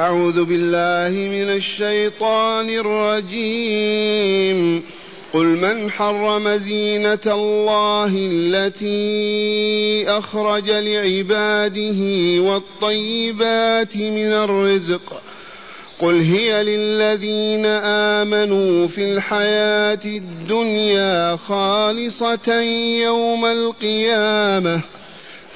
أعوذ بالله من الشيطان الرجيم. قل من حرم زينة الله التي أخرج لعباده والطيبات من الرزق؟ قل هي للذين آمنوا في الحياة الدنيا خالصة يوم القيامة.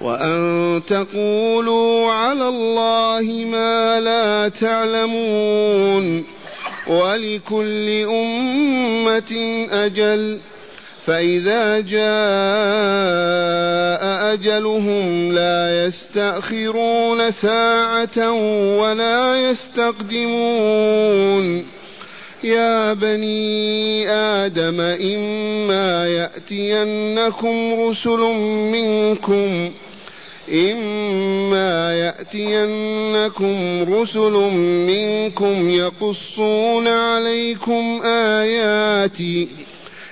وأن تقولوا على الله ما لا تعلمون ولكل أمة أجل فإذا جاء أجلهم لا يستأخرون ساعة ولا يستقدمون يا بني آدم إما يأتينكم رسل منكم إما يأتينكم رسل منكم يقصون عليكم آياتي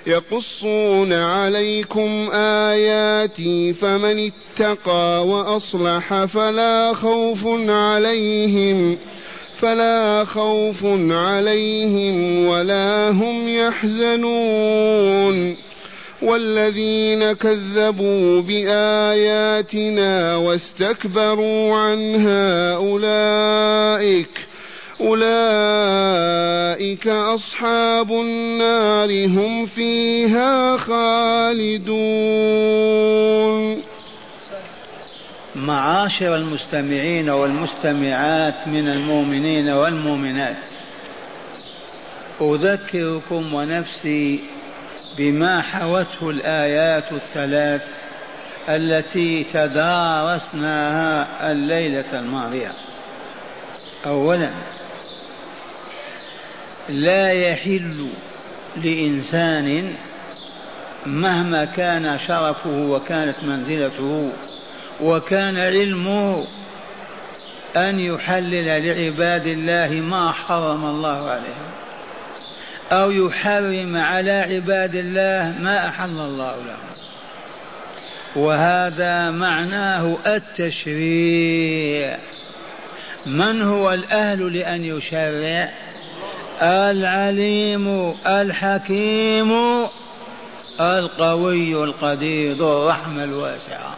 يقصون عليكم آياتي فمن اتقى وأصلح فلا خوف عليهم فلا خوف عليهم ولا هم يحزنون. والذين كذبوا بآياتنا واستكبروا عنها أولئك أولئك أصحاب النار هم فيها خالدون. معاشر المستمعين والمستمعات من المؤمنين والمؤمنات. أذكركم ونفسي بما حوته الآيات الثلاث التي تدارسناها الليلة الماضية. أولا لا يحل لإنسان مهما كان شرفه وكانت منزلته وكان علمه أن يحلل لعباد الله ما حرم الله عليهم. أو يحرم على عباد الله ما أحل الله لهم وهذا معناه التشريع. من هو الأهل لأن يشرع؟ العليم الحكيم القوي القدير ذو الرحمة الواسعة.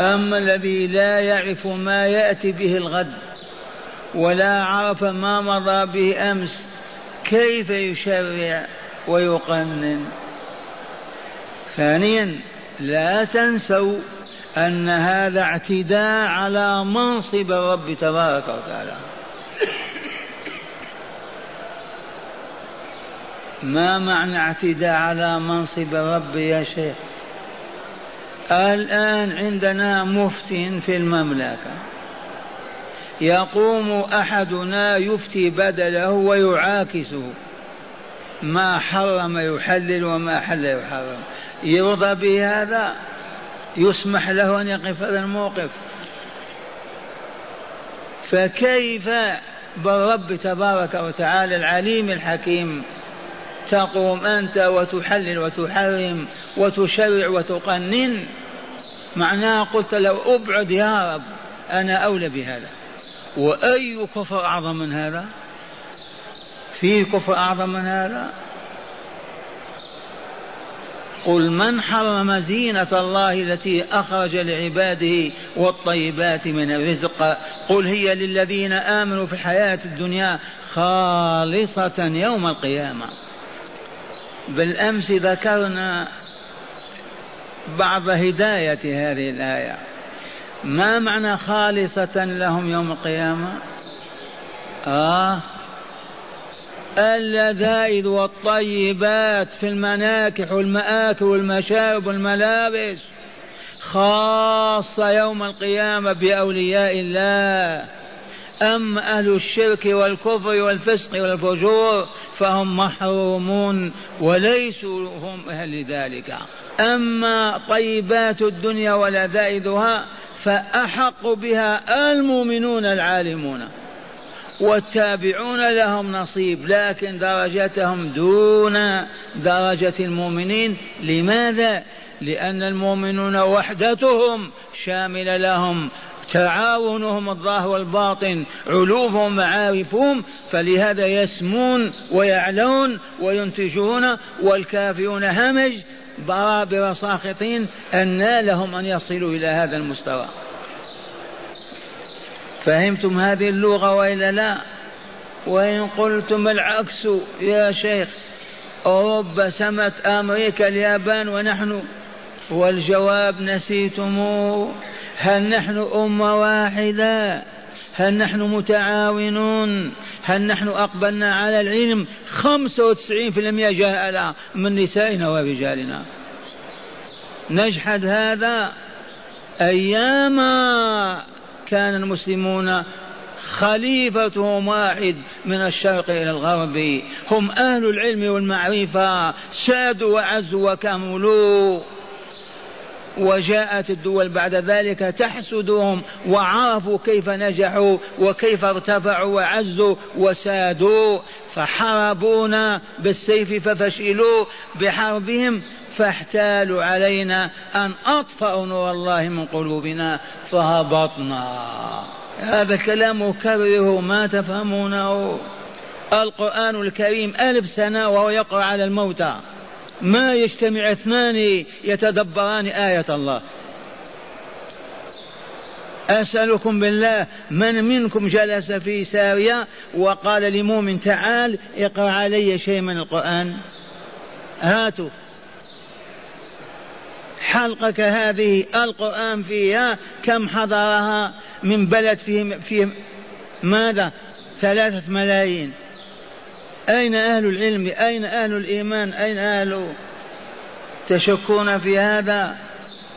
أما الذي لا يعرف ما يأتي به الغد ولا عرف ما مضى به أمس كيف يشرع ويقنن؟ ثانيا لا تنسوا أن هذا اعتداء على منصب الرب تبارك وتعالى. ما معنى اعتداء على منصب الرب يا شيخ؟ الآن عندنا مفت في المملكة. يقوم أحدنا يفتي بدله ويعاكسه. ما حرم يحلل وما حل يحرم. يرضى بهذا؟ يسمح له أن يقف هذا الموقف. فكيف بالرب تبارك وتعالى العليم الحكيم تقوم أنت وتحلل وتحرم وتشرع وتقنن؟ معناه قلت له أبعد يا رب أنا أولى بهذا. وأي كفر أعظم من هذا؟ فيه كفر أعظم من هذا؟ قل من حرم زينة الله التي أخرج لعباده والطيبات من الرزق قل هي للذين آمنوا في الحياة الدنيا خالصة يوم القيامة. بالأمس ذكرنا بعض هداية هذه الآية. ما معنى خالصة لهم يوم القيامة؟ آه. اللذائذ والطيبات في المناكح والمآكل والمشارب والملابس خاصة يوم القيامة بأولياء الله. أما أهل الشرك والكفر والفسق والفجور فهم محرومون وليسوا هم أهل ذلك. أما طيبات الدنيا ولذائذها فأحق بها المؤمنون العالمون. والتابعون لهم نصيب لكن درجتهم دون درجة المؤمنين. لماذا؟ لأن المؤمنون وحدتهم شاملة لهم. تعاونهم الظاهر والباطن علومهم معارفهم فلهذا يسمون ويعلون وينتجون والكافرون همج برابر ساخطين أن لهم أن يصلوا إلى هذا المستوى. فهمتم هذه اللغة وإلا لا؟ وإن قلتم العكس يا شيخ أوروبا سمت أمريكا اليابان ونحن والجواب نسيتموه. هل نحن أمة واحدة؟ هل نحن متعاونون؟ هل نحن أقبلنا على العلم؟ خمسة وتسعين في المئة جهلة من نسائنا ورجالنا. نجحد هذا أيام كان المسلمون خليفتهم واحد من الشرق إلى الغرب. هم أهل العلم والمعرفة سادوا وعزوا وكملوا. وجاءت الدول بعد ذلك تحسدهم وعرفوا كيف نجحوا وكيف ارتفعوا وعزوا وسادوا فحاربونا بالسيف ففشلوا بحربهم فاحتالوا علينا أن أطفأوا نور الله من قلوبنا فهبطنا. هذا الكلام أكرره ما تفهمونه. القرآن الكريم ألف سنة وهو يقرأ على الموتى. ما يجتمع اثنان يتدبران آية الله. أسألكم بالله من منكم جلس في سارية وقال لمؤمن تعال اقرأ علي شيء من القرآن؟ هاتوا. حلقك هذه القرآن فيها كم حضرها من بلد فيه, فيه ماذا؟ ثلاثة ملايين. أين أهل العلم؟ أين أهل الإيمان؟ أين أهل تشكون في هذا؟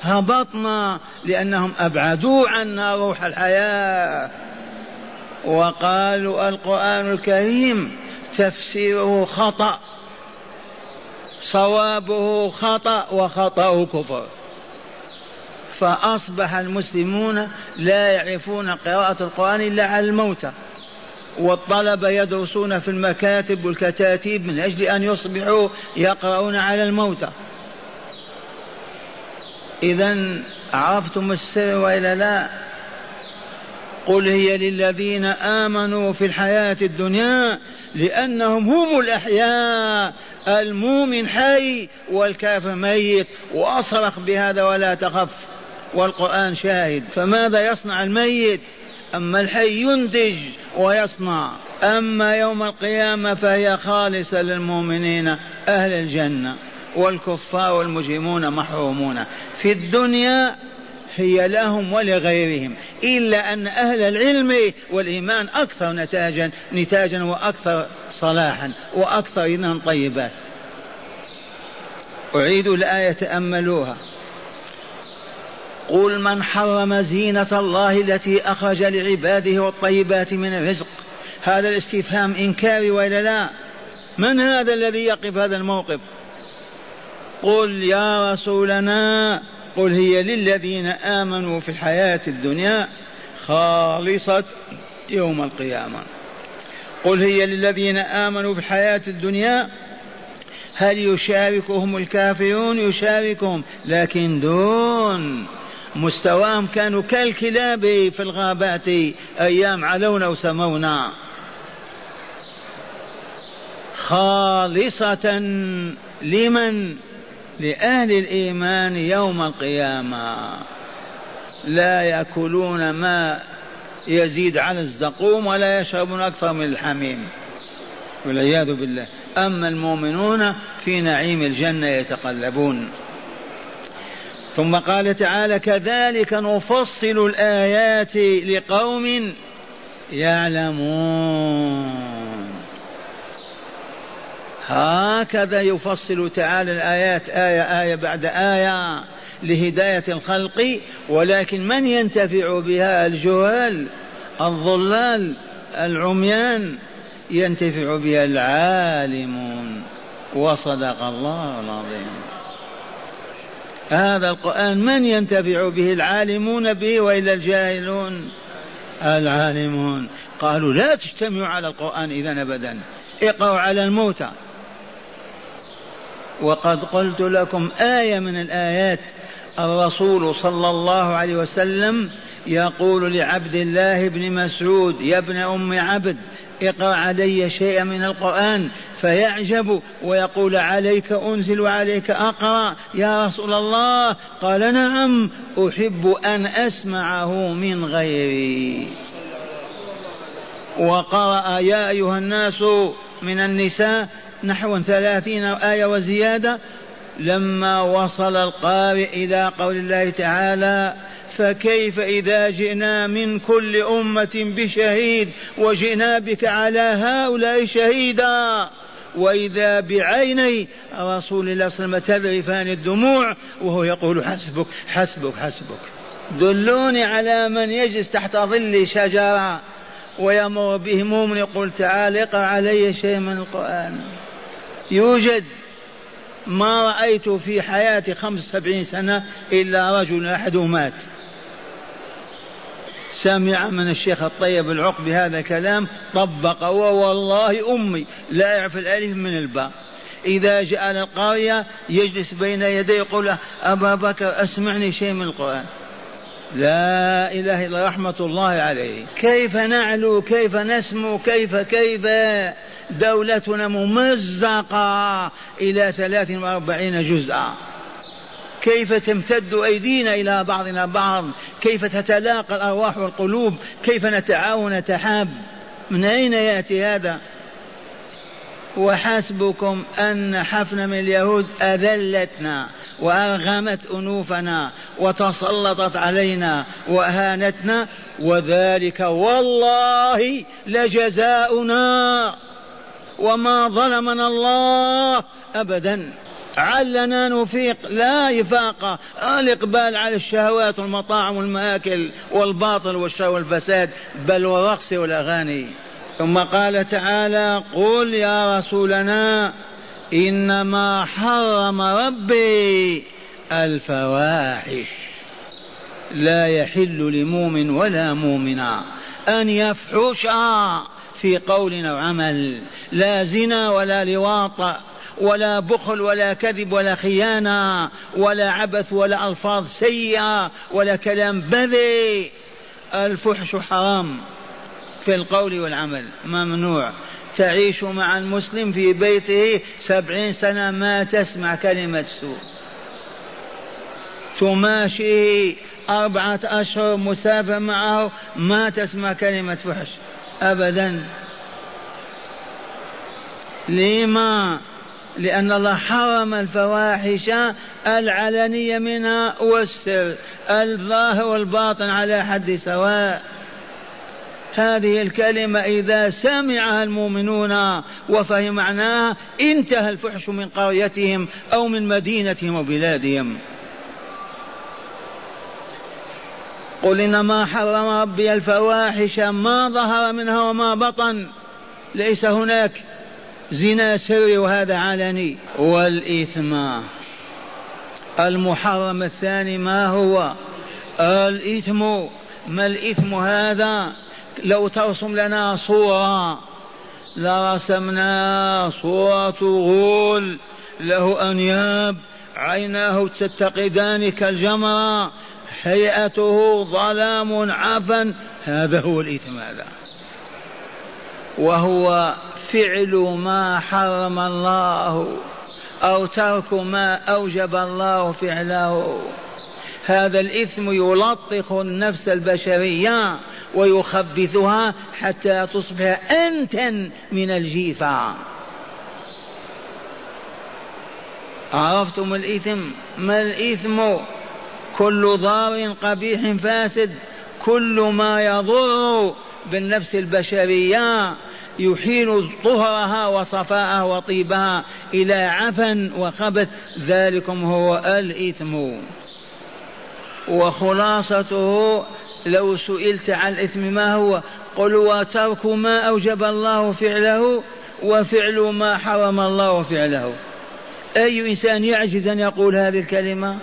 هبطنا لأنهم أبعدوا عنا روح الحياة. وقالوا القرآن الكريم تفسيره خطأ صوابه خطأ وخطأه كفر. فأصبح المسلمون لا يعرفون قراءة القرآن إلا على الموتى. والطلبة يدرسون في المكاتب والكتاتيب من أجل أن يصبحوا يقرؤون على الموتى. إذا عرفتم السر وإلا لا؟ قل هي للذين آمنوا في الحياة الدنيا لأنهم هم الأحياء المؤمن حي والكافر ميت وأصرخ بهذا ولا تخف. والقرآن شاهد. فماذا يصنع الميت؟ أما الحي ينتج ويصنع. أما يوم القيامة فهي خالصة للمؤمنين أهل الجنة. والكفار والمجرمون محرومون. في الدنيا هي لهم ولغيرهم. إلا أن أهل العلم والإيمان أكثر نتاجا نتاجا وأكثر صلاحا وأكثر إذن طيبات. أعيد الآية تأملوها. قل من حرم زينة الله التي أخرج لعباده والطيبات من الرزق؟ هذا الاستفهام إنكاري وإلا لا؟ من هذا الذي يقف هذا الموقف؟ قل يا رسولنا قل هي للذين آمنوا في الحياة الدنيا خالصة يوم القيامة. قل هي للذين آمنوا في الحياة الدنيا هل يشاركهم الكافرون؟ يشاركهم لكن دون مستواهم كانوا كالكلاب في الغابات أيام علونا وسمونا. خالصة لمن؟ لأهل الإيمان يوم القيامة. لا يأكلون ما يزيد على الزقوم ولا يشربون أكثر من الحميم. والعياذ بالله. أما المؤمنون في نعيم الجنة يتقلبون. ثم قال تعالى كذلك نفصل الآيات لقوم يعلمون. هكذا يفصل تعالى الآيات آية آية بعد آية لهداية الخلق ولكن من ينتفع بها؟ الجهال الضلال العميان. ينتفع بها العالمون. وصدق الله العظيم. هذا القرآن من ينتفع به العالمون به وإلا الجاهلون؟ العالمون. قالوا لا تجتمعوا على القرآن إذا أبدا. اقرأوا على الموتى وقد قلت لكم آية من الآيات. الرسول صلى الله عليه وسلم يقول لعبد الله بن مسعود يا ابن أم عبد اقرأ علي شيئا من القرآن. فيعجب ويقول عليك أنزل وعليك أقرأ يا رسول الله؟ قال نعم أحب أن أسمعه من غيري. وقرأ يا أيها الناس من النساء نحو ثلاثين آية وزيادة لما وصل القارئ إلى قول الله تعالى فكيف إذا جئنا من كل أمة بشهيد وجئنا بك على هؤلاء شهيدا؟ وإذا بعيني رسول الله صلى الله عليه وسلم تذرفان الدموع وهو يقول حسبك حسبك حسبك. دلوني على من يجلس تحت ظل شجرة ويمر به مؤمن يقول تعال اقرأ علي شيء من القرآن. يوجد ما رأيت في حياتي خمس سبعين سنة إلا رجل أحد مات. سمع من الشيخ الطيب العقبي هذا الكلام طبق ووالله أمي لا يعرف الألف من الباء. إذا جاء القرية يجلس بين يديه يقول أبا بكر أسمعني شيء من القرآن. لا إله إلا رحمة الله عليه. كيف نعلو؟ كيف نسمو؟ كيف؟ كيف؟ دولتنا ممزقة إلى ثلاث وأربعين جزءا. كيف تمتد أيدينا إلى بعضنا بعض؟ كيف تتلاقى الأرواح والقلوب؟ كيف نتعاون نتحاب؟ من أين يأتي هذا؟ وحسبكم أن حفنة من اليهود أذلتنا وأرغمت أنوفنا وتسلطت علينا وأهانتنا وذلك والله لجزاؤنا. وما ظلمنا الله أبدا. علنا نفيق لا إفاقة الإقبال على الشهوات والمطاعم والمآكل والباطل والشر والفساد بل والرقص والأغاني. ثم قال تعالى قل يا رسولنا إنما حرم ربي الفواحش. لا يحل لمؤمن ولا مؤمنا أن يفحش في قول أو عمل. لا زنا ولا لواط ولا بخل ولا كذب ولا خيانة ولا عبث ولا ألفاظ سيئة ولا كلام بذي الفحش حرام في القول والعمل. ممنوع. تعيش مع المسلم في بيته سبعين سنة ما تسمع كلمة سوء. تماشيه أربعة أشهر مسافر معه ما تسمع كلمة فحش. أبدا. لما لأن الله حرم الفواحش العلنية منها والسر الظاهر والباطن على حد سواء. هذه الكلمة إذا سمعها المؤمنون وفهم معناها انتهى الفحش من قريتهم أو من مدينتهم وبلادهم. قل إنما حرم ربي الفواحش ما ظهر منها وما بطن ليس هناك. زنا سري وهذا علني. والإثم. المحرم الثاني ما هو؟ الإثم. ما الإثم هذا؟ لو ترسم لنا صورة. لرسمنا صورة غول. له أنياب. عيناه تتقدان كالجمرة. هيئته ظلام عفن. هذا هو الإثم هذا. وهو فعل ما حرم الله أو ترك ما أوجب الله فعله. هذا الإثم يلطخ النفس البشرية ويخبثها حتى تصبح أنتن من الجيفة. عرفتم الإثم؟ ما الإثم؟ كل ضار قبيح فاسد كل ما يضر بالنفس البشرية. يحيل طهرها وصفاءها وطيبها إلى عفن وخبث ذلكم هو الإثم. وخلاصته لو سئلت عن الإثم ما هو قل وترك ما أوجب الله فعله وفعل ما حرم الله فعله. أي إنسان يعجز أن يقول هذه الكلمة؟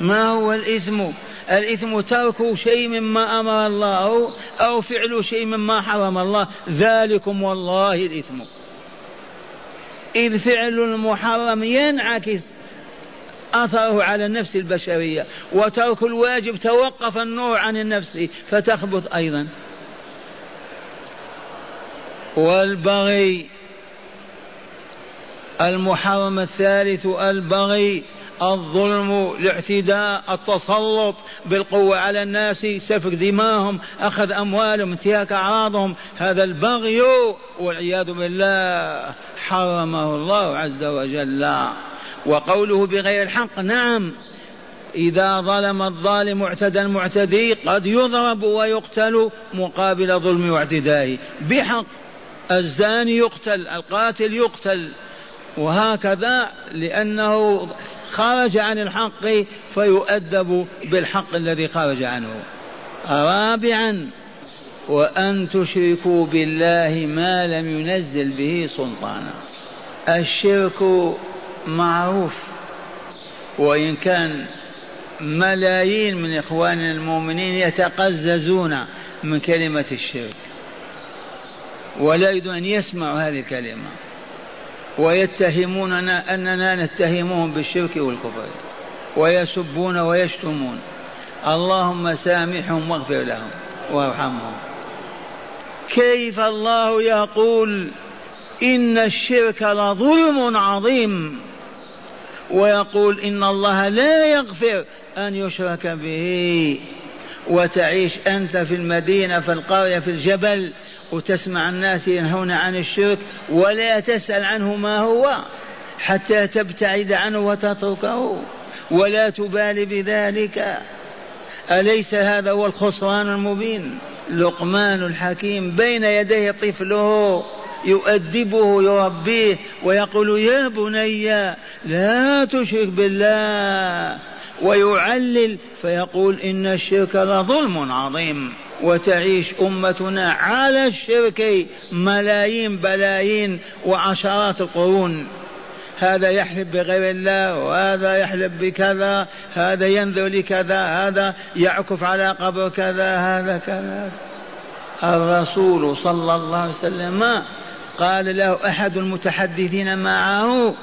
ما هو الإثم؟ الإثم ترك شيء مما أمر الله أو فعل شيء مما حرم الله. ذلكم والله الإثم. إذ فعل المحرم ينعكس أثره على النفس البشرية وترك الواجب توقف النور عن النفس فتخبط أيضا. والبغي المحرم الثالث البغي الظلم الاعتداء التسلط بالقوة على الناس سفك دماهم أخذ أموالهم انتهاك أعراضهم. هذا البغي والعياذ بالله. حرمه الله عز وجل. وقوله بغير الحق نعم إذا ظلم الظالم اعتدى المعتدي قد يضرب ويقتل مقابل ظلم واعتدائه. بحق الزاني يقتل القاتل يقتل. وهكذا لأنه خرج عن الحق فيؤدب بالحق الذي خرج عنه. رابعا وأن تشركوا بالله ما لم ينزل به سلطانا. الشرك معروف وإن كان ملايين من إخواننا المؤمنين يتقززون من كلمة الشرك. ولا يريدون أن يسمعوا هذه الكلمة. ويتهموننا أننا نتهمهم بالشرك والكفر ويسبون ويشتمون. اللهم سامحهم واغفر لهم وارحمهم. كيف الله يقول إن الشرك لظلم عظيم؟ ويقول إن الله لا يغفر أن يشرك به. وتعيش أنت في المدينة في القرية في الجبل وتسمع الناس ينهون عن الشرك ولا تسأل عنه ما هو حتى تبتعد عنه وتتركه ولا تبالي بذلك. أليس هذا هو الخسران المبين؟ لقمان الحكيم بين يديه طفله يؤدبه يربيه ويقول يا بني لا تشرك بالله. ويعلل فيقول إن الشرك لظلم عظيم. وتعيش أمتنا على الشرك ملايين بلايين وعشرات القرون هذا يحلف بغير الله وهذا يحلف بكذا هذا ينذر لكذا هذا يعكف على قبر كذا هذا كذا. الرسول صلى الله عليه وسلم قال له أحد المتحدثين معه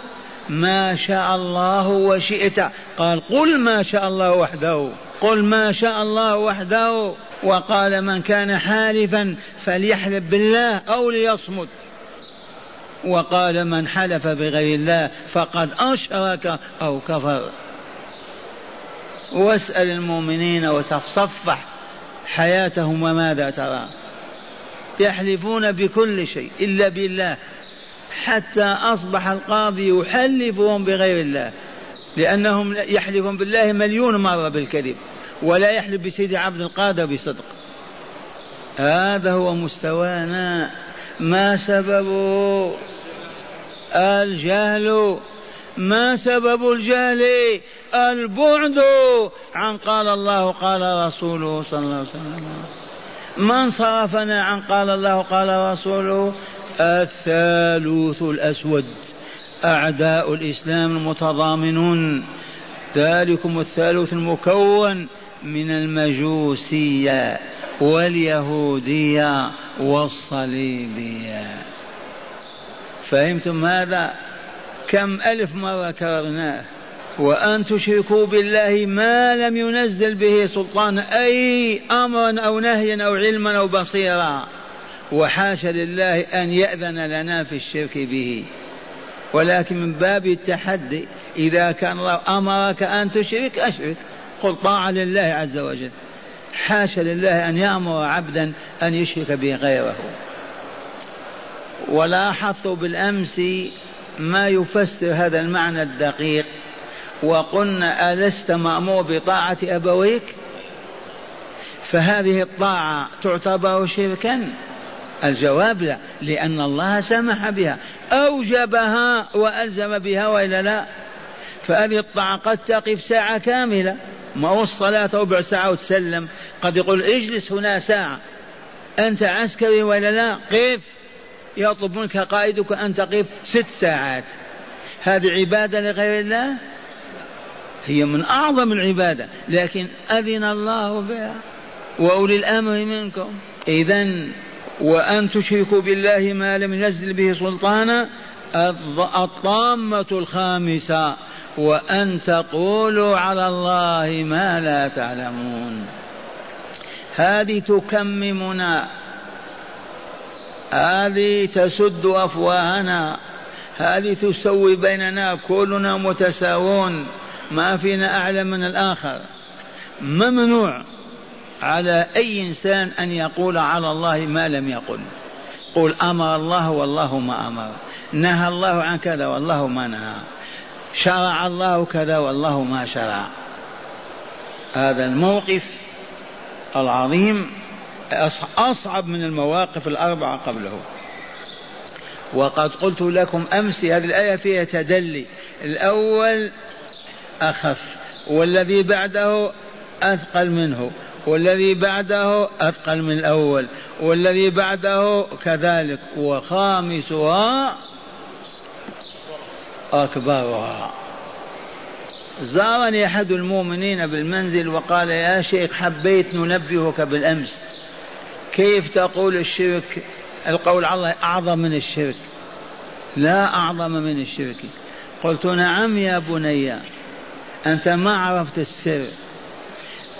ما شاء الله وشئت. قال قل ما شاء الله وحده. قل ما شاء الله وحده. وقال من كان حالفا فليحلف بالله أو ليصمت. وقال من حلف بغير الله فقد أشرك أو كفر. واسأل المؤمنين وتصفح حياتهم وماذا ترى. يحلفون بكل شيء إلا بالله. حتى أصبح القاضي يحلفهم بغير الله. لأنهم يحلفون بالله مليون مرة بالكذب ولا يحلف بسيد عبد القادر بصدق. هذا هو مستوانا. ما سبب الجهل؟ ما سبب الجهل؟ البعد عن قال الله قال رسوله صلى الله عليه وسلم. من صرفنا عن قال الله قال رسوله؟ الثالوث الأسود. أعداء الإسلام المتضامنون. ذلكم الثالوث المكون من المجوسية واليهودية والصليبية. فهمتم هذا؟ كم ألف مرة كررناه. وأن تشركوا بالله ما لم ينزل به سلطان أي أمرا أو نهيا أو علما أو بصيرا. وحاشا لله أن يأذن لنا في الشرك به. ولكن من باب التحدي إذا كان الله أمرك أن تشرك أشرك. قل طاعة لله عز وجل. حاشا لله أن يأمر عبدا أن يشرك به غيره. ولاحظت بالأمس ما يفسر هذا المعنى الدقيق. وقلنا ألست مأمور بطاعة أبويك؟ فهذه الطاعة تعتبر شركا؟ الجواب لا لأن الله سمح بها أوجبها وألزم بها وإلا لا. فهذه الطاعة قد تقف ساعة كاملة. ما هو الصلاة ربع ساعة وتسلم؟ قد يقول اجلس هنا ساعة. أنت عسكري ولا لا؟ قف. يطلب منك قائدك أن تقف ست ساعات. هذه عبادة لغير الله؟ هي من أعظم العبادة لكن أذن الله بها وأولي الأمر منكم. إذا وأن تشركوا بالله ما لم ينزل به سلطانا الطامة الخامسة وأن تقولوا على الله ما لا تعلمون. هذه تكممنا. هذه تسد أفواهنا. هذه تسوي بيننا كلنا متساوون. ما فينا أعلم من الآخر. ممنوع. على أي إنسان أن يقول على الله ما لم يقل. قل أمر الله والله ما أمر. نهى الله عن كذا والله ما نهى. شرع الله كذا والله ما شرع. هذا الموقف العظيم أصعب من المواقف الأربعة قبله. وقد قلت لكم أمس هذه الآية فيها تدلي. الأول أخف والذي بعده أثقل منه. والذي بعده أثقل من الأول والذي بعده كذلك وخامسها أكبرها. زارني أحد المؤمنين بالمنزل وقال يا شيخ حبيت ننبهك بالأمس. كيف تقول الشرك؟ القول على الله أعظم من الشرك. لا أعظم من الشرك. قلت نعم يا بني أنت ما عرفت السر.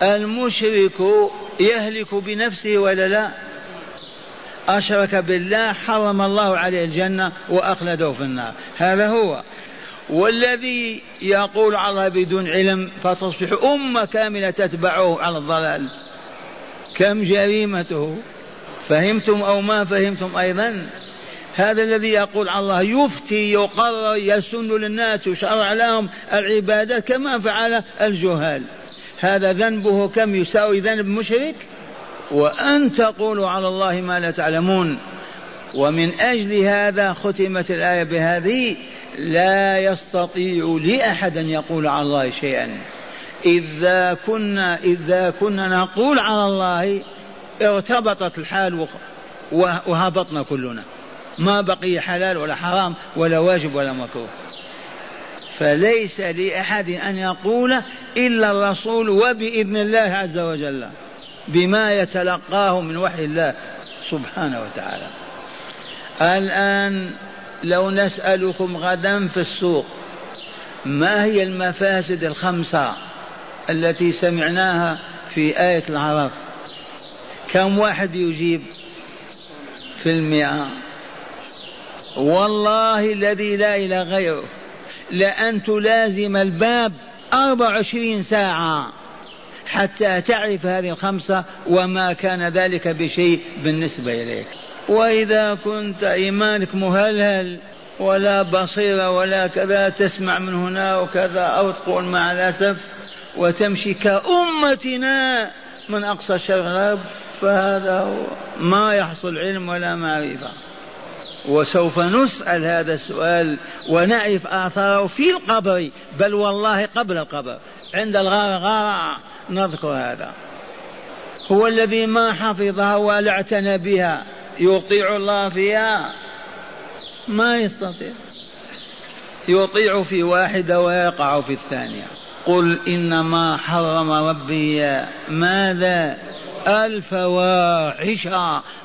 المشرك يهلك بنفسه ولا لا؟ أشرك بالله حرم الله عليه الجنة وأخلده في النار. هذا هو. والذي يقول على الله بدون علم فتصبح أمة كاملة تتبعه على الضلال. كم جريمته. فهمتم أو ما فهمتم أيضا؟ هذا الذي يقول على الله يفتي يقرر يسن للناس يشرع لهم العبادة كما فعل الجهال. هذا ذنبه كم يساوي ذنب مشرك؟ وأن تقولوا على الله ما لا تعلمون. ومن أجل هذا ختمت الآية بهذه لا يستطيع لأحد أن يقول على الله شيئا. إذا كنا إذا كنا نقول على الله ارتبطت الحال وهبطنا كلنا. ما بقي حلال ولا حرام ولا واجب ولا مكروه. فليس لأحد أن يقول إلا الرسول وبإذن الله عز وجل بما يتلقاه من وحي الله سبحانه وتعالى. الآن لو نسألكم غدا في السوق ما هي المفاسد الخمسة التي سمعناها في آية العرف؟ كم واحد يجيب في المئة؟ والله الذي لا إله غيره لأن تلازم الباب أربع وعشرين ساعة حتى تعرف هذه الخمسة وما كان ذلك بشيء بالنسبة إليك. وإذا كنت إيمانك مهلهل ولا بصيرة ولا كذا تسمع من هنا وكذا أو تقول مع الأسف وتمشي كأمتنا من أقصى الشرق فهذا هو ما يحصل علم ولا معرفة. وسوف نسأل هذا السؤال ونعرف آثاره في القبر بل والله قبل القبر. عند الغار نذكر هذا. هو الذي ما حفظها ولا اعتنى بها يطيع الله فيها؟ ما يستطيع. يطيع في واحدة ويقع في الثانية. قل إنما حرم ربي ماذا؟ الفواحش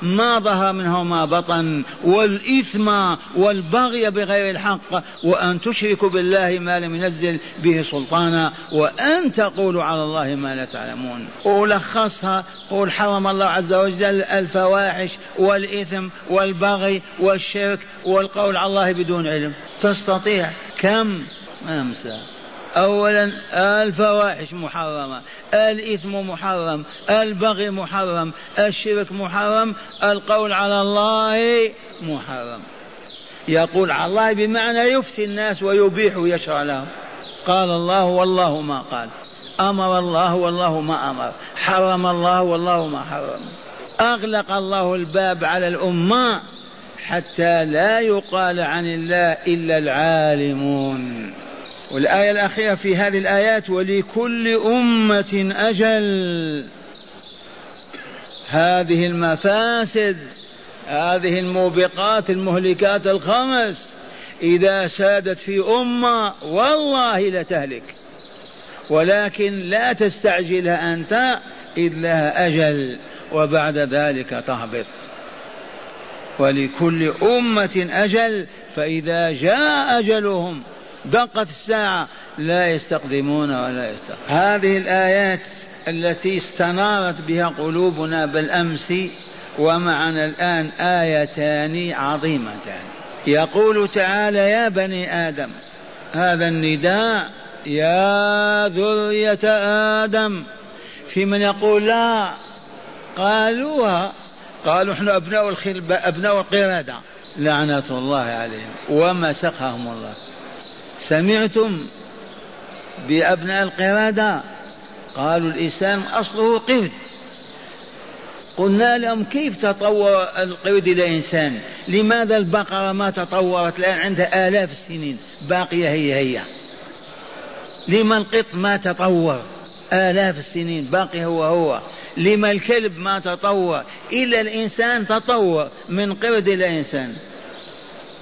ما ظهر منه ما بطن والإثم والبغي بغير الحق وأن تشركوا بالله ما لم ينزل به سلطانا وأن تقولوا على الله ما لا تعلمون. ولخصها قول حرم الله عز وجل الفواحش والإثم والبغي والشرك والقول على الله بدون علم. تستطيع؟ كم؟ أمسى أولا الفواحش محرمة الإثم محرم البغي محرم الشرك محرم القول على الله محرم. يقول على الله بمعنى يفتي الناس ويبيح ويشرع لهم. قال الله والله ما قال. أمر الله والله ما أمر. حرم الله والله ما حرم. أغلق الله الباب على الأمة حتى لا يقال عن الله إلا العالمون. والآية الأخيرة في هذه الآيات ولكل أمة أجل. هذه المفاسد هذه الموبقات المهلكات الخمس إذا سادت في أمة والله لتهلك ولكن لا تستعجلها أنت إذ لها أجل وبعد ذلك تهبط. ولكل أمة أجل فإذا جاء أجلهم دقت الساعة. لا يستقدمون ولا يستقدمون. هذه الآيات التي استنارت بها قلوبنا بالأمس ومعنا الآن آيتان عظيمتان. يقول تعالى يا بني آدم هذا النداء يا ذرية آدم. في من يقول لا؟ قالوها قالوا إحنا أبناء الخل أبناء القردة. لعنة الله عليهم. ومسخهم الله. سمعتم بأبناء القردة قالوا الإنسان أصله قرد. قلنا لهم كيف تطور القرد إلى إنسان؟ لماذا البقرة ما تطورت الآن عندها آلاف السنين؟ باقية هي هي. لما القط ما تطور؟ آلاف السنين باقي هو هو. لما الكلب ما تطور؟ إلا الإنسان تطور من قرد إلى إنسان.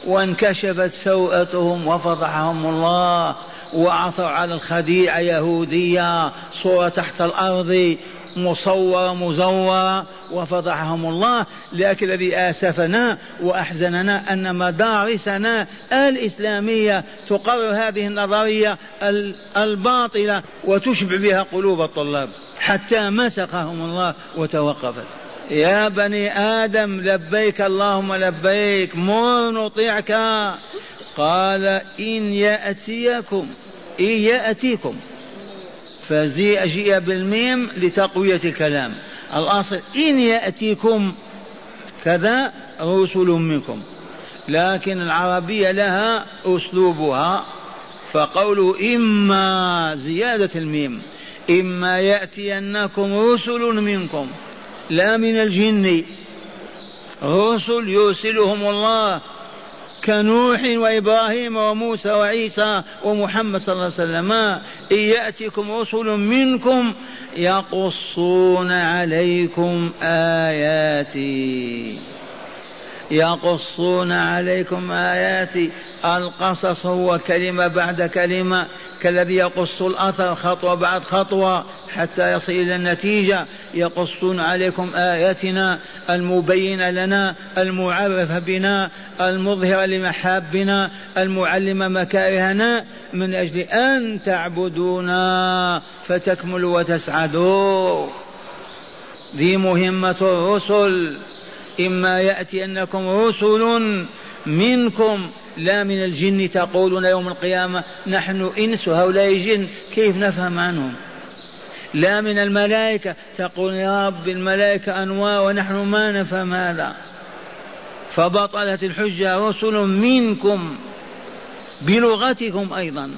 وانكشفت سوءتهم وفضحهم الله وعثوا على الخديعة يهودية صورة تحت الأرض مصورة مزورة وفضحهم الله. لكن الذي آسفنا وأحزننا أن مدارسنا الإسلامية تقرر هذه النظرية الباطلة وتشبع بها قلوب الطلاب حتى مسخهم الله وتوقفت. يا بني آدم لبيك اللهم لبيك مر نطيعك. قال إن يأتيكم إن يأتيكم. فزي جيء بالميم لتقوية الكلام. الأصل إن يأتيكم كذا رسل منكم. لكن العربية لها أسلوبها. فقوله إما زيادة الميم إما يأتينكم رسل منكم. لا من الجن. رسل يرسلهم الله كنوح وإبراهيم وموسى وعيسى ومحمد صلى الله عليه وسلم. إن يأتكم رسل منكم يقصون عليكم آياتي. يقصون عليكم آياتي. القصص هو كلمة بعد كلمة كالذي يقص الأثر خطوة بعد خطوة حتى يصل إلى النتيجة. يقصون عليكم آياتنا المبينة لنا المعرفة بنا المظهرة لمحابنا المعلمة مكارهنا من أجل أن تعبدونا فتكملوا وتسعدوا. ذي مهمة الرسل. إما يأتينكم رسل منكم لا من الجن تقولون يوم القيامة نحن إنس وهؤلاء جن كيف نفهم عنهم؟ لا من الملائكة تقول يا رب الملائكة أنواع ونحن ما نفهم هذا. فبطلت الحجة رسل منكم بلغتكم أيضا.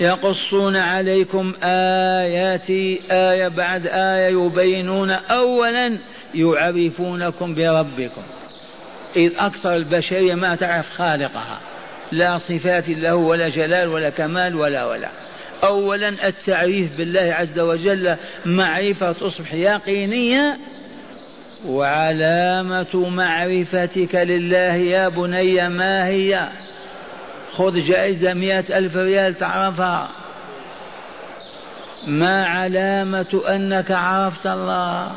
يقصون عليكم آياتي آية بعد آية يبينون أولا يعرفونكم بربكم. إذ أكثر البشرية ما تعرف خالقها. لا صفات له ولا جلال ولا كمال ولا ولا. أولا التعريف بالله عز وجل معرفة تصبح يقينية وعلامة معرفتك لله يا بني ما هي؟ خذ جائزة مئة ألف ريال تعرفها. ما علامة أنك عرفت الله؟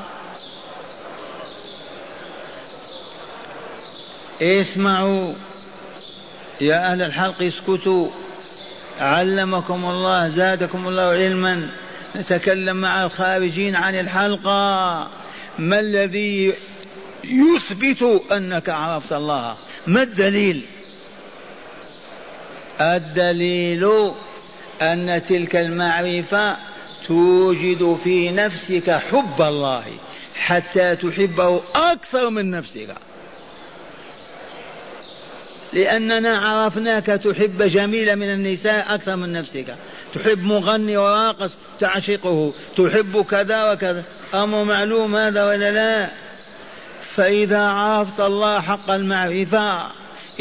اسمعوا. يا أهل الحلق اسكتوا. علمكم الله زادكم الله علما. نتكلم مع الخارجين عن الحلقة. ما الذي يثبت أنك عرفت الله؟ ما الدليل؟ الدليل أن تلك المعرفة توجد في نفسك حب الله حتى تحبه أكثر من نفسك. لأننا عرفناك تحب جميلة من النساء أكثر من نفسك. تحب مغني وراقص تعشقه. تحب كذا وكذا. أمر معلوم هذا ولا لا؟ فإذا عرفت الله حق المعرفة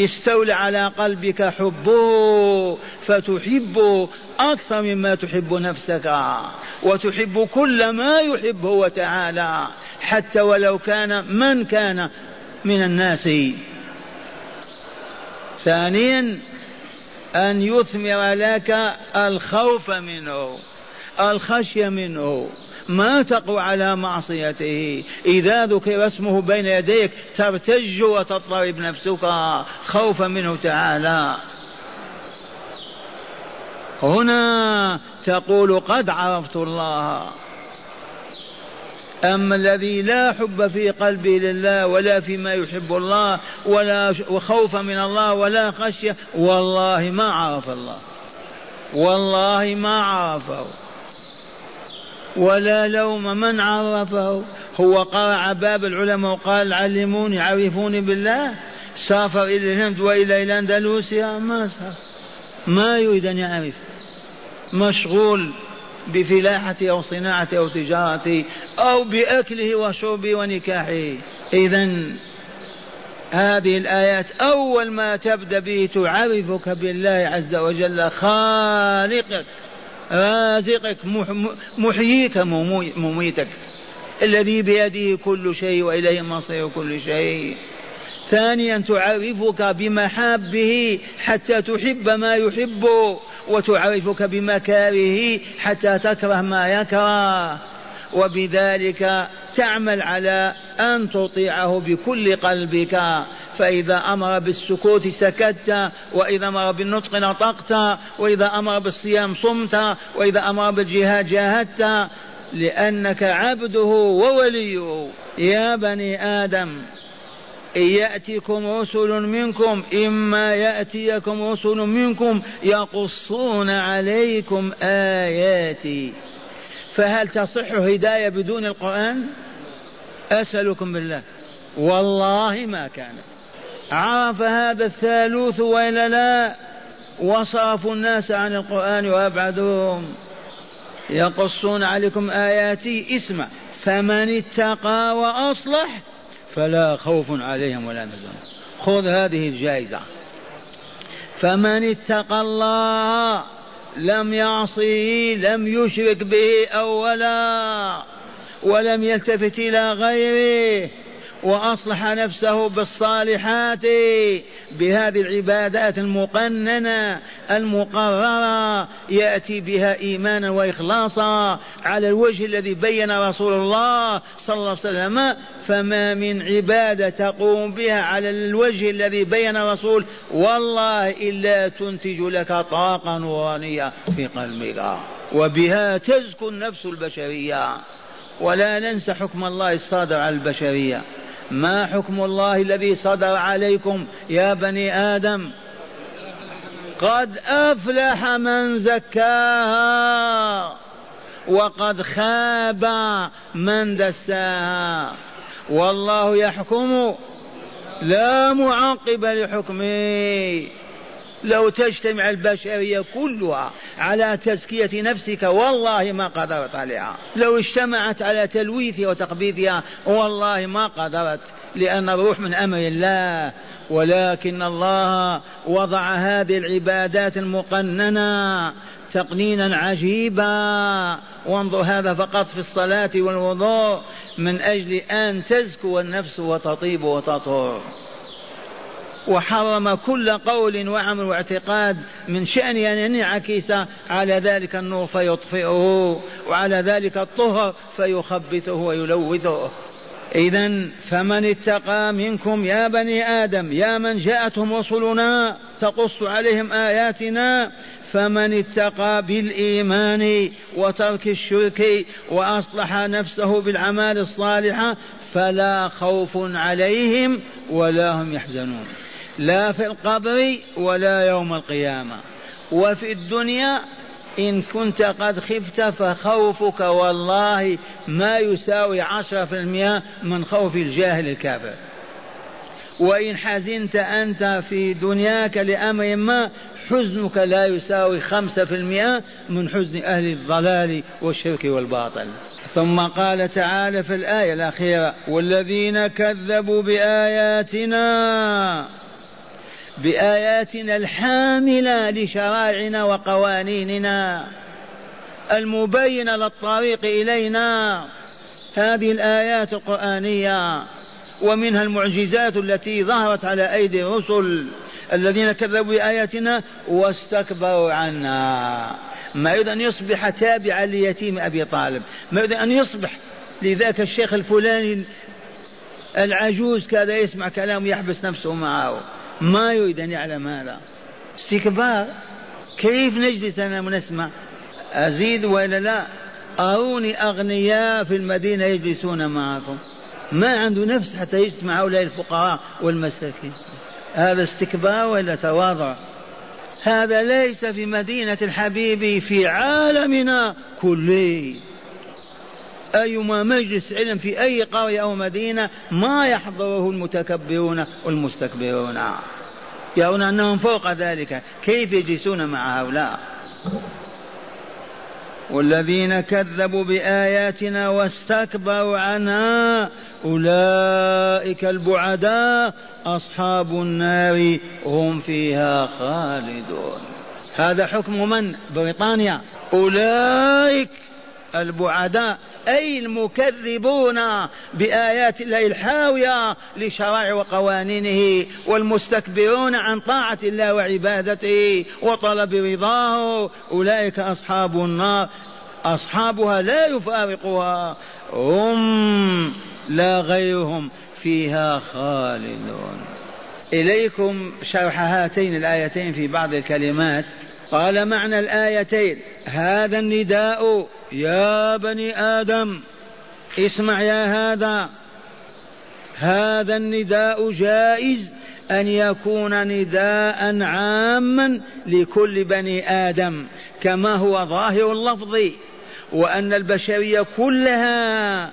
استولى على قلبك حبه فتحبه أكثر مما تحب نفسك. وتحب كل ما يحبه وتعالى حتى ولو كان من كان من الناس. ثانيا أن يثمر لك الخوف منه الخشية منه. ما تقوى على معصيته. إذا ذكر اسمه بين يديك ترتج وتضطرب نفسك. خوفا منه تعالى. هنا تقول قد عرفت الله. أما الذي لا حب في قلبه لله ولا فيما يحب الله ولا وخوفا من الله ولا خشية والله ما عرف الله. والله ما عرفه. ولا لوم من عرفه. هو قرع باب العلماء وقال علموني عرفوني بالله. سافر إلى الهند وإلى الأندلسيا ما سافر. ما يريد أن يعرف. مشغول. بفلاحته أو صناعته أو تجارته أو بأكله وشربه ونكاحه. إذا هذه الآيات أول ما تبدأ به تعرفك بالله عز وجل خالقك رازقك محييك مميتك. الذي بيده كل شيء وإليه مصير كل شيء. ثانيا تعرفك بمحابه حتى تحب ما يحب وتعرفك بمكاره حتى تكره ما يكره. وبذلك تعمل على أن تطيعه بكل قلبك. فإذا أمر بالسكوت سكت وإذا أمر بالنطق نطقت وإذا أمر بالصيام صمت وإذا أمر بالجهاد جاهدت. لأنك عبده ووليه. يا بني آدم. يأتكم رسل منكم إما يأتيكم رسل منكم يقصون عليكم آياتي. فهل تصح هداية بدون القرآن؟ أسألكم بالله. والله ما كانت عرف هذا الثالوث وإلا لا؟ وصرفوا الناس عن القرآن وأبعدوهم. يقصون عليكم آياتي. اسمع. فمن اتقى وأصلح فلا خوف عليهم ولا نزل خذ هذه الجائزة. فمن اتقى الله لم يعصه لم يشرك به أولا ولم يلتفت إلى غيره وأصلح نفسه بالصالحات بهذه العبادات المقننة المقررة يأتي بها إيمانا وإخلاصا على الوجه الذي بين رسول الله صلى الله عليه وسلم. فما من عبادة تقوم بها على الوجه الذي بين الرسول والله إلا تنتج لك طاقة نورانيه في قلبك. وبها تزكو النفس البشرية. ولا ننسى حكم الله الصادر على البشرية. ما حكم الله الذي صدر عليكم يا بني آدم؟ قد أفلح من زكاها وقد خاب من دساها. والله يحكم لا معقب لحكمه. لو تجتمع البشرية كلها على تزكية نفسك والله ما قدرت عليها. لو اجتمعت على تلويثها وتقبيضها والله ما قدرت لأن الروح من أمر الله. ولكن الله وضع هذه العبادات المقننة تقنينا عجيبا. وانظر هذا فقط في الصلاة والوضوء من أجل أن تزكو النفس وتطيب وتطهر. وحرم كل قول وعمل واعتقاد من شأن أن ينعكس على ذلك النور فيطفئه وعلى ذلك الطهر فيخبثه ويلوثه. إذا فمن اتقى منكم يا بني آدم يا من جاءتهم رسلنا تقص عليهم آياتنا فمن اتقى بالإيمان وترك الشرك وأصلح نفسه بالأعمال الصالحة فلا خوف عليهم ولا هم يحزنون. لا في القبر ولا يوم القيامة. وفي الدنيا إن كنت قد خفت فخوفك والله ما يساوي عشرة في المئة من خوف الجاهل الكافر. وإن حزنت أنت في دنياك لأمر ما حزنك لا يساوي خمسة في المئة من حزن أهل الضلال والشرك والباطل. ثم قال تعالى في الآية الأخيرة والذين كذبوا بآياتنا بآياتنا الحاملة لشرائعنا وقوانيننا المبينة للطريق إلينا. هذه الآيات القرآنية ومنها المعجزات التي ظهرت على أيدي الرسل الذين كذبوا بآياتنا واستكبروا عنا ما يريد أن يصبح تابعا ليتيم أبي طالب ما يريد أن يصبح لذاك الشيخ الفلاني العجوز كذا يسمع كلام يحبس نفسه معه. ما يريد أن يعلم هذا. استكبار. كيف نجلس أنا ونسمع؟ أزيد ولا لا؟ أروني أغنياء في المدينة يجلسون معكم. ما عنده نفس حتى يجلس مع هؤلاء الفقراء والمساكين. هذا استكبار ولا تواضع؟ هذا ليس في مدينة الحبيب في عالمنا كله. أيما مجلس علم في أي قرية أو مدينة ما يحضره المتكبرون والمستكبرون. يرون أنهم فوق ذلك. كيف يجلسون مع هؤلاء؟ والذين كذبوا بآياتنا واستكبروا عنها أولئك البعداء. أصحاب النار هم فيها خالدون. هذا حكم من؟ بريطانيا. أولئك البعداء أي المكذبون بآيات الله الحاوية لشرائع وقوانينه والمستكبرون عن طاعة الله وعبادته وطلب رضاه. أولئك أصحاب النار أصحابها لا يفارقها هم لا غيرهم فيها خالدون. إليكم شرح هاتين الآيتين في بعض الكلمات. قال معنى الآيتين هذا النداء يا بني آدم. اسمع يا هذا. هذا النداء جائز أن يكون نداء عاما لكل بني آدم كما هو ظاهر اللفظ وأن البشرية كلها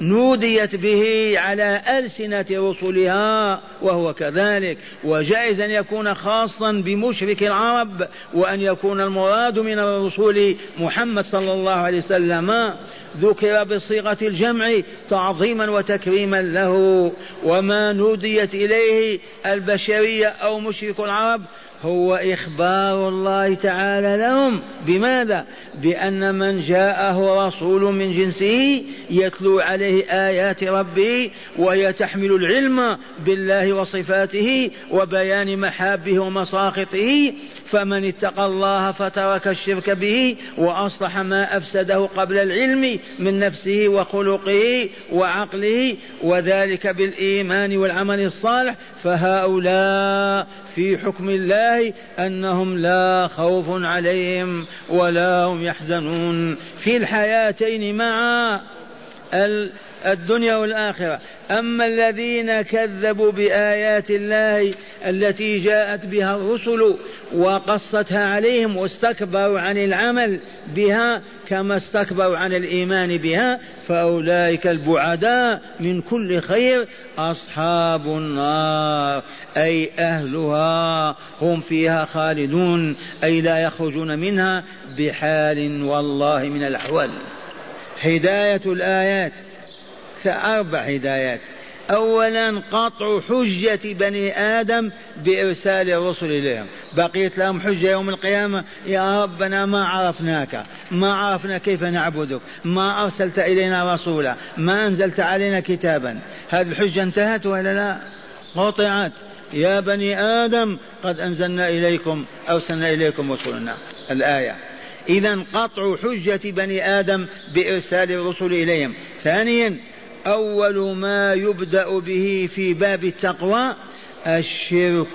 نوديت به على ألسنة رسلها وهو كذلك وجائز أن يكون خاصا بمشرك العرب وأن يكون المراد من الرسول محمد صلى الله عليه وسلم. ذكر بصيغة الجمع تعظيما وتكريما له. وما نوديت إليه البشرية أو مشرك العرب هو إخبار الله تعالى لهم بماذا؟ بأن من جاءه رسول من جنسه يتلو عليه آيات ربه وهي تحمل العلم بالله وصفاته وبيان محابه ومساخطه فمن اتقى الله فترك الشرك به وأصلح ما أفسده قبل العلم من نفسه وخلقه وعقله وذلك بالإيمان والعمل الصالح فهؤلاء في حكم الله أنهم لا خوف عليهم ولا هم يحزنون. في الحياتين معا الدنيا والآخرة. أما الذين كذبوا بآيات الله التي جاءت بها الرسل وقصتها عليهم واستكبروا عن العمل بها كما استكبروا عن الإيمان بها فأولئك البعداء من كل خير أصحاب النار. أي أهلها هم فيها خالدون أي لا يخرجون منها بحال والله من الأحوال. هداية الآيات أربع هدايات. أولا قطع حجة بني آدم بإرسال الرسل إليهم. بقيت لهم حجة يوم القيامة. يا ربنا ما عرفناك. ما عرفنا كيف نعبدك. ما أرسلت إلينا رسولا. ما أنزلت علينا كتابا. هذه الحجة انتهت ولا لا؟ قطعت. يا بني آدم قد أنزلنا إليكم أرسلنا إليكم رسلنا. الآية. إذا قطع حجة بني آدم بإرسال الرسل إليهم. ثانيا أول ما يبدأ به في باب التقوى الشرك.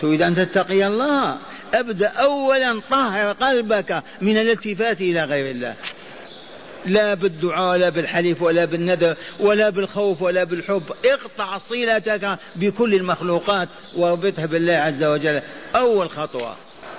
تريد أن تتقي الله؟ أبدأ أولا طهر قلبك من الالتفات إلى غير الله. لا بالدعاء ولا بالحليف ولا بالنذر ولا بالخوف ولا بالحب. اقطع صلتك بكل المخلوقات واربطها بالله عز وجل. أول خطوة.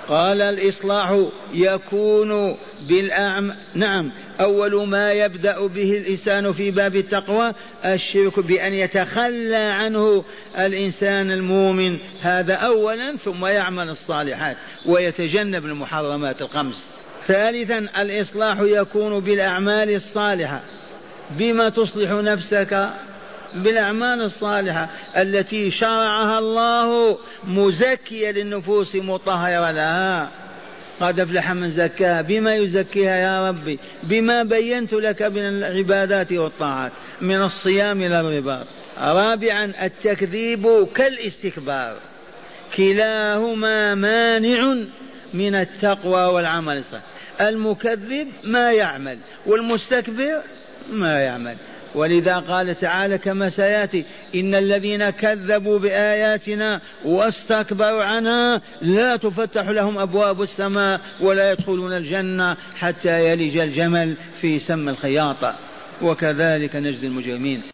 قال الإصلاح يكون بالأعم نعم أول ما يبدأ به الإنسان في باب التقوى الشرك بأن يتخلى عنه الإنسان المؤمن. هذا أولا ثم يعمل الصالحات ويتجنب المحرمات الخمس. ثالثا الإصلاح يكون بالأعمال الصالحة. بما تصلح نفسك بالأعمال الصالحة التي شرعها الله مزكية للنفوس مطهرة لها. قد أفلح من زكاها. بما يزكيها يا ربي. بما بينت لك من العبادات والطاعات. من الصيام إلى الرباط رابعا التكذيب كالاستكبار. كلاهما مانع من التقوى والعمل الصالح. المكذب ما يعمل والمستكبر ما يعمل. ولذا قال تعالى كما سيأتي إن الذين كذبوا بآياتنا واستكبروا عنها لا تفتح لهم أبواب السماء ولا يدخلون الجنة حتى يلج الجمل في سم الخياط وكذلك نجزي المجرمين.